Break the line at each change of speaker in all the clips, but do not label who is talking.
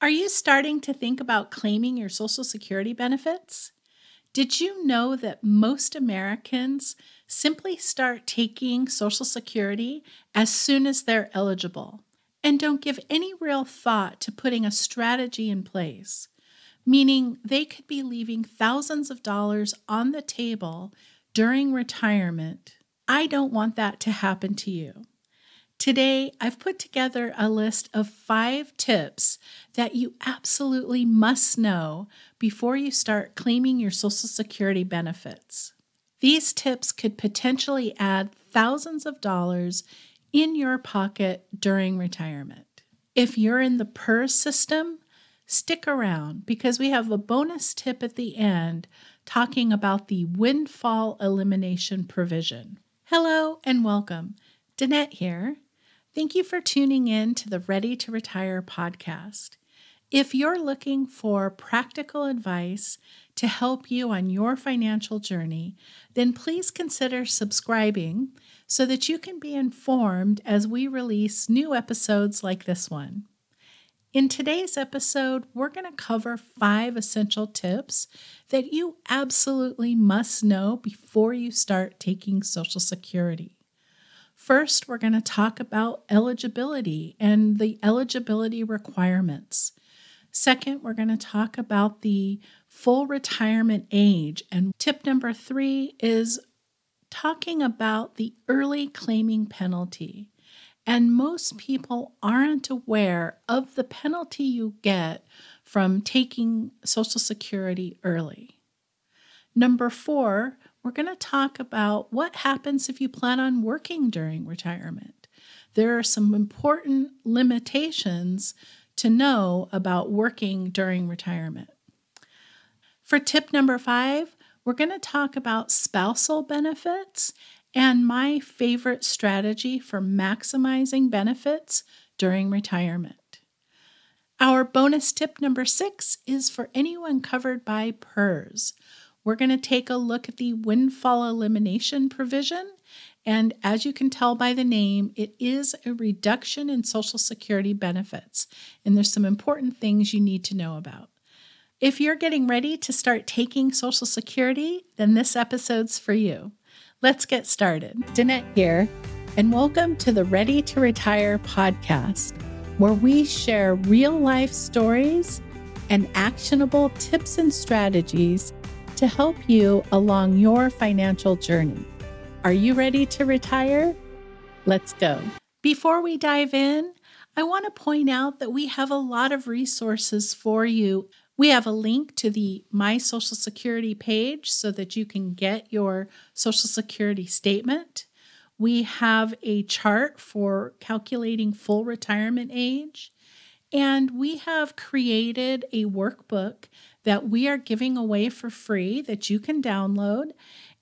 Are you starting to think about claiming your Social Security benefits? Did you know that most Americans simply start taking Social Security as soon as they're eligible and don't give any real thought to putting a strategy in place? Meaning they could be leaving thousands of dollars on the table during retirement. I don't want that to happen to you. Today, I've put together a list of five tips that you absolutely must know before you start claiming your Social Security benefits. These tips could potentially add thousands of dollars in your pocket during retirement. If you're in the PERS system, stick around because we have a bonus tip at the end talking about the windfall elimination provision. Hello and welcome. Danette here. Thank you for tuning in to the Ready to Retire podcast. If you're looking for practical advice to help you on your financial journey, then please consider subscribing so that you can be informed as we release new episodes like this one. In today's episode, we're going to cover five essential tips that you absolutely must know before you start taking Social Security. First, we're going to talk about eligibility and the eligibility requirements. Second, we're going to talk about the full retirement age. And tip number three is talking about the early claiming penalty. And most people aren't aware of the penalty you get from taking Social Security early. Number four, we're going to talk about what happens if you plan on working during retirement. There are some important limitations to know about working during retirement. For tip number five, we're going to talk about spousal benefits and my favorite strategy for maximizing benefits during retirement. Our bonus tip number six is for anyone covered by PERS, we're going to take a look at the windfall elimination provision. And as you can tell by the name, it is a reduction in Social Security benefits. And there's some important things you need to know about. If you're getting ready to start taking Social Security, then this episode's for you. Let's get started. Danette here, and welcome to the Ready to Retire podcast, where we share real life stories and actionable tips and strategies to help you along your financial journey. Are you ready to retire? Let's go. Before we dive in, I want to point out that we have a lot of resources for you. We have a link to the My Social Security page so that you can get your Social Security statement. We have a chart for calculating full retirement age. And we have created a workbook that we are giving away for free that you can download.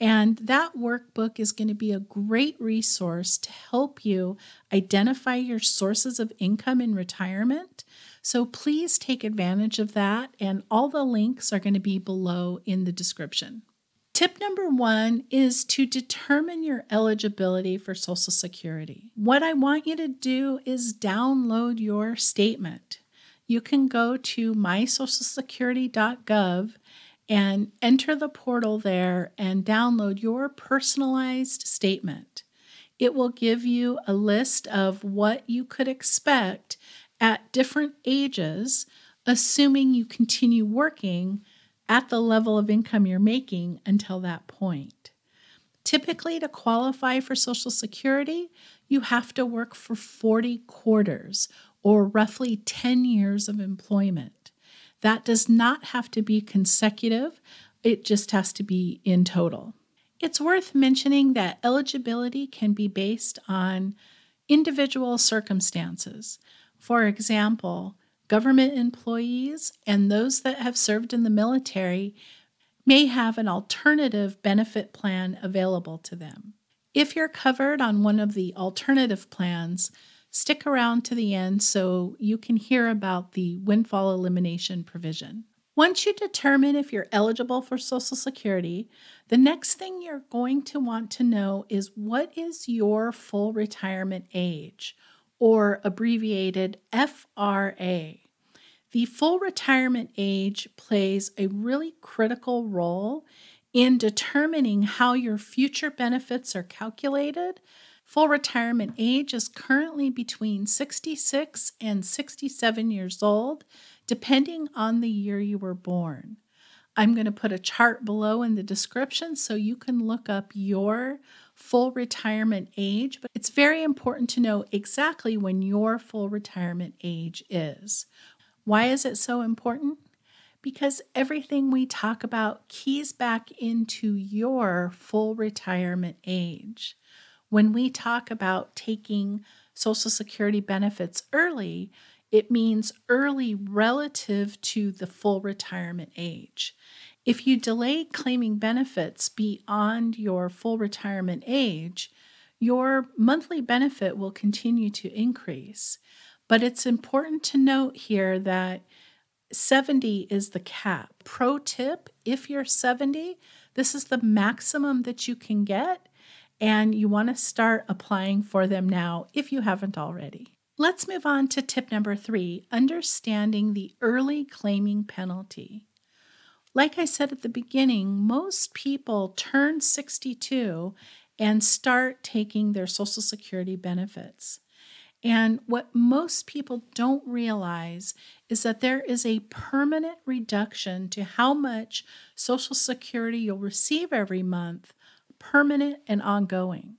And that workbook is going to be a great resource to help you identify your sources of income in retirement. So please take advantage of that, and all the links are going to be below in the description. Tip number one is to determine your eligibility for Social Security. What I want you to do is download your statement you can go to mysocialsecurity.gov and enter the portal there and download your personalized statement. It will give you a list of what you could expect at different ages, assuming you continue working at the level of income you're making until that point. Typically, to qualify for Social Security, you have to work for 40 quarters or roughly 10 years of employment. That does not have to be consecutive, it just has to be in total. It's worth mentioning that eligibility can be based on individual circumstances. For example, government employees and those that have served in the military may have an alternative benefit plan available to them. If you're covered on one of the alternative plans, Stick around to the end so you can hear about the windfall elimination provision. Once you determine if you're eligible for Social Security, the next thing you're going to want to know is what is your full retirement age, or abbreviated FRA. The full retirement age plays a really critical role in determining how your future benefits are calculated. Full retirement age is currently between 66 and 67 years old, depending on the year you were born. I'm going to put a chart below in the description so you can look up your full retirement age, but it's very important to know exactly when your full retirement age is. Why is it so important? Because everything we talk about keys back into your full retirement age. When we talk about taking Social Security benefits early, it means early relative to the full retirement age. If you delay claiming benefits beyond your full retirement age, your monthly benefit will continue to increase. But it's important to note here that 70 is the cap. Pro tip if you're 70, this is the maximum that you can get, and you want to start applying for them now if you haven't already. Let's move on to tip number three understanding the early claiming penalty. Like I said at the beginning, most people turn 62 and start taking their Social Security benefits. And what most people don't realize is that there is a permanent reduction to how much Social Security you'll receive every month, permanent and ongoing.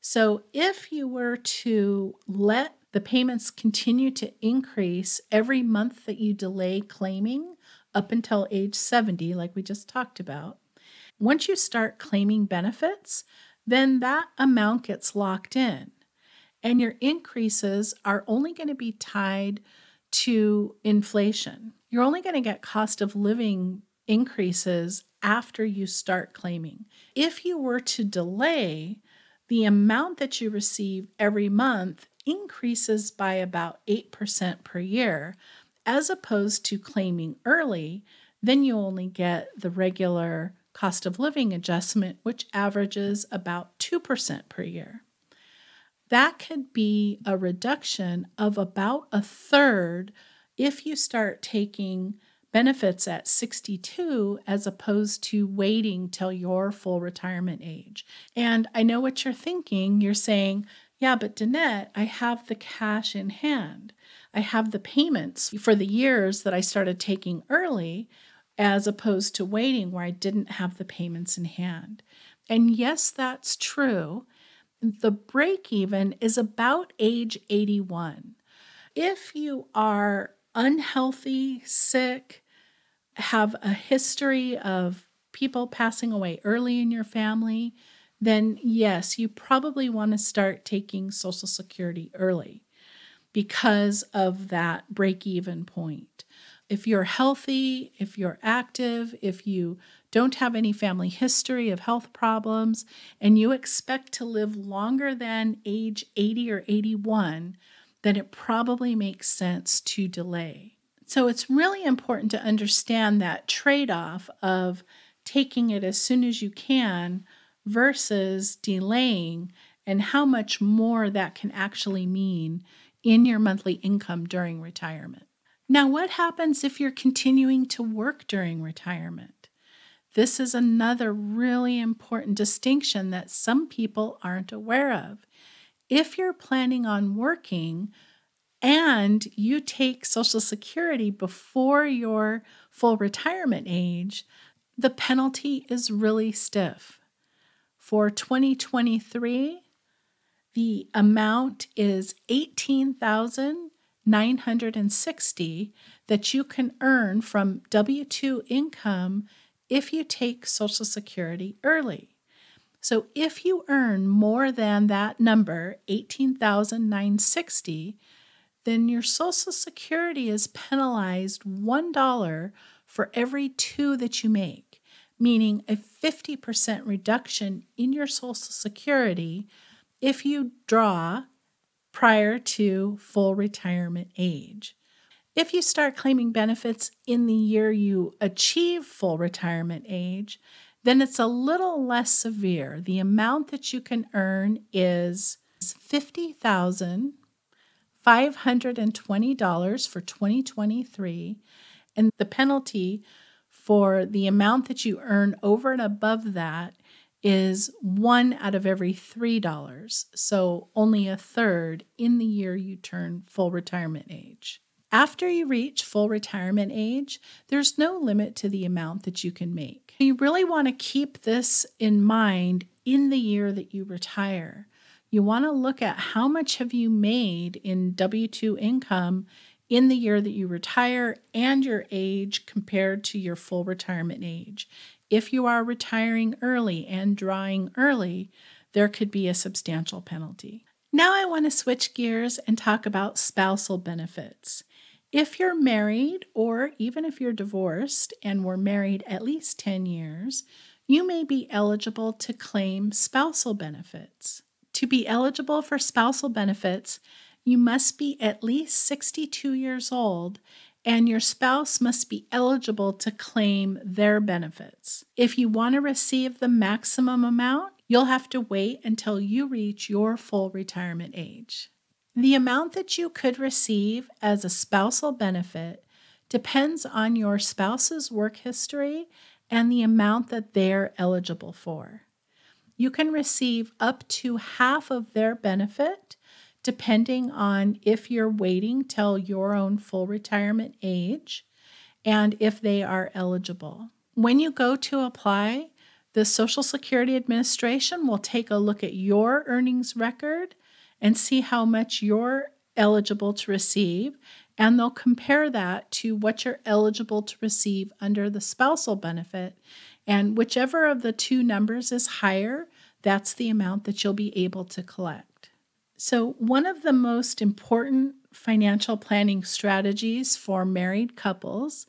So if you were to let the payments continue to increase every month that you delay claiming, up until age 70, like we just talked about. Once you start claiming benefits, then that amount gets locked in. And your increases are only going to be tied to inflation. You're only going to get cost of living increases after you start claiming. If you were to delay, the amount that you receive every month increases by about 8% per year as opposed to claiming early, then you only get the regular cost of living adjustment, which averages about 2% per year. That could be a reduction of about a third if you start taking benefits at 62 as opposed to waiting till your full retirement age. And I know what you're thinking. You're saying, yeah, but Danette, I have the cash in hand. I have the payments for the years that I started taking early as opposed to waiting where I didn't have the payments in hand. And yes, that's true. The break even is about age 81. If you are unhealthy, sick, have a history of people passing away early in your family, then yes, you probably want to start taking Social Security early because of that break even point. If you're healthy, if you're active, if you don't have any family history of health problems, and you expect to live longer than age 80 or 81, then it probably makes sense to delay. So it's really important to understand that trade off of taking it as soon as you can versus delaying and how much more that can actually mean in your monthly income during retirement. Now, what happens if you're continuing to work during retirement? This is another really important distinction that some people aren't aware of. If you're planning on working and you take Social Security before your full retirement age, the penalty is really stiff. For 2023, the amount is 18,960 that you can earn from W2 income if you take Social Security early. So if you earn more than that number, 18,960, then your Social Security is penalized $1 for every two that you make, meaning a 50% reduction in your Social Security if you draw prior to full retirement age. If you start claiming benefits in the year you achieve full retirement age, then it's a little less severe. The amount that you can earn is 50,000 $520 for 2023, and the penalty for the amount that you earn over and above that is one out of every $3, so only a third in the year you turn full retirement age. After you reach full retirement age, there's no limit to the amount that you can make. You really want to keep this in mind in the year that you retire. You want to look at how much have you made in W2 income in the year that you retire and your age compared to your full retirement age. If you are retiring early and drawing early, there could be a substantial penalty. Now, I want to switch gears and talk about spousal benefits. If you're married, or even if you're divorced and were married at least 10 years, you may be eligible to claim spousal benefits. To be eligible for spousal benefits, you must be at least 62 years old and your spouse must be eligible to claim their benefits. If you want to receive the maximum amount, you'll have to wait until you reach your full retirement age. The amount that you could receive as a spousal benefit depends on your spouse's work history and the amount that they're eligible for. You can receive up to half of their benefit depending on if you're waiting till your own full retirement age and if they are eligible. When you go to apply, the Social Security Administration will take a look at your earnings record and see how much you're eligible to receive, and they'll compare that to what you're eligible to receive under the spousal benefit. And whichever of the two numbers is higher, that's the amount that you'll be able to collect. So, one of the most important financial planning strategies for married couples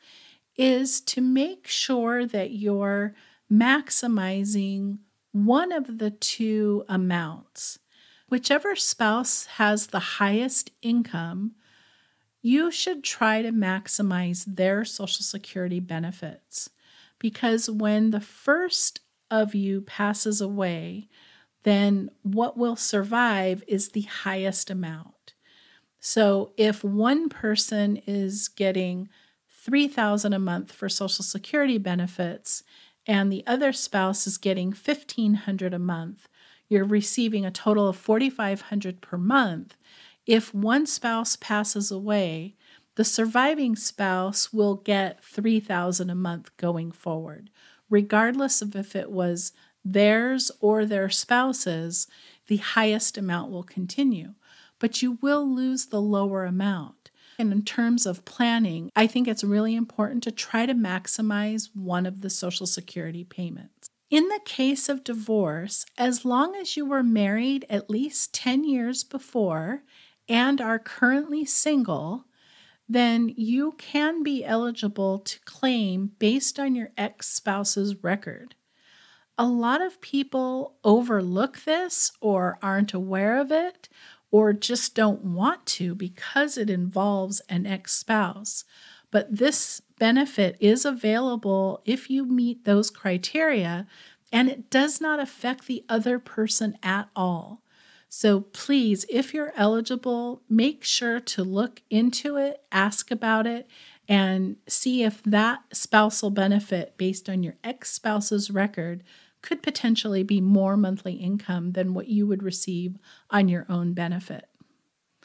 is to make sure that you're maximizing one of the two amounts. Whichever spouse has the highest income, you should try to maximize their Social Security benefits because when the first of you passes away, then what will survive is the highest amount. So if one person is getting 3000 a month for social security benefits and the other spouse is getting 1500 a month, you're receiving a total of 4500 per month. If one spouse passes away, the surviving spouse will get 3000 a month going forward, regardless of if it was theirs or their spouse's, the highest amount will continue, but you will lose the lower amount. And in terms of planning, I think it's really important to try to maximize one of the Social Security payments. In the case of divorce, as long as you were married at least 10 years before and are currently single, then you can be eligible to claim based on your ex spouse's record a lot of people overlook this or aren't aware of it or just don't want to because it involves an ex spouse. But this benefit is available if you meet those criteria and it does not affect the other person at all. So please, if you're eligible, make sure to look into it, ask about it, and see if that spousal benefit based on your ex spouse's record could potentially be more monthly income than what you would receive on your own benefit.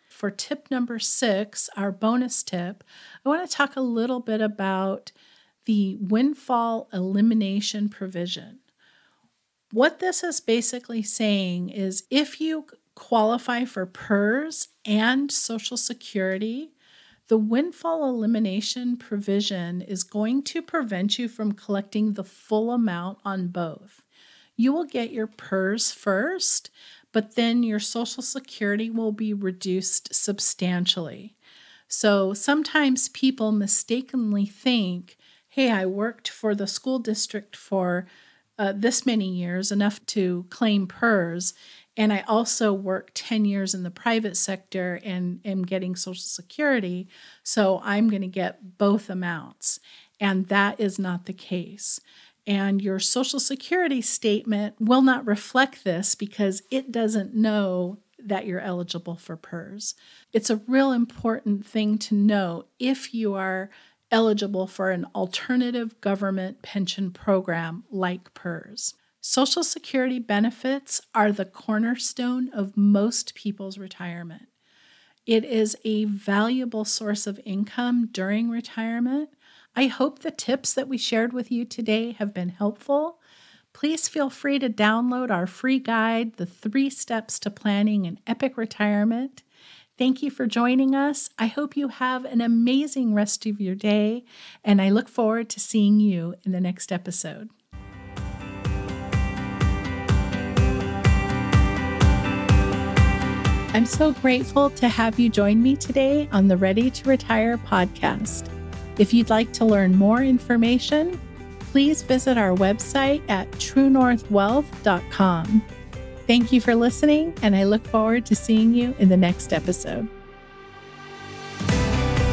For tip number six, our bonus tip, I want to talk a little bit about the windfall elimination provision. What this is basically saying is if you qualify for PERS and Social Security, the windfall elimination provision is going to prevent you from collecting the full amount on both you will get your PERS first, but then your Social Security will be reduced substantially. So sometimes people mistakenly think, hey, I worked for the school district for uh, this many years, enough to claim PERS, and I also worked 10 years in the private sector and am getting Social Security, so I'm going to get both amounts. And that is not the case. And your Social Security statement will not reflect this because it doesn't know that you're eligible for PERS. It's a real important thing to know if you are eligible for an alternative government pension program like PERS. Social Security benefits are the cornerstone of most people's retirement. It is a valuable source of income during retirement. I hope the tips that we shared with you today have been helpful. Please feel free to download our free guide, The Three Steps to Planning an Epic Retirement. Thank you for joining us. I hope you have an amazing rest of your day, and I look forward to seeing you in the next episode. I'm so grateful to have you join me today on the Ready to Retire podcast. If you'd like to learn more information, please visit our website at truenorthwealth.com. Thank you for listening, and I look forward to seeing you in the next episode.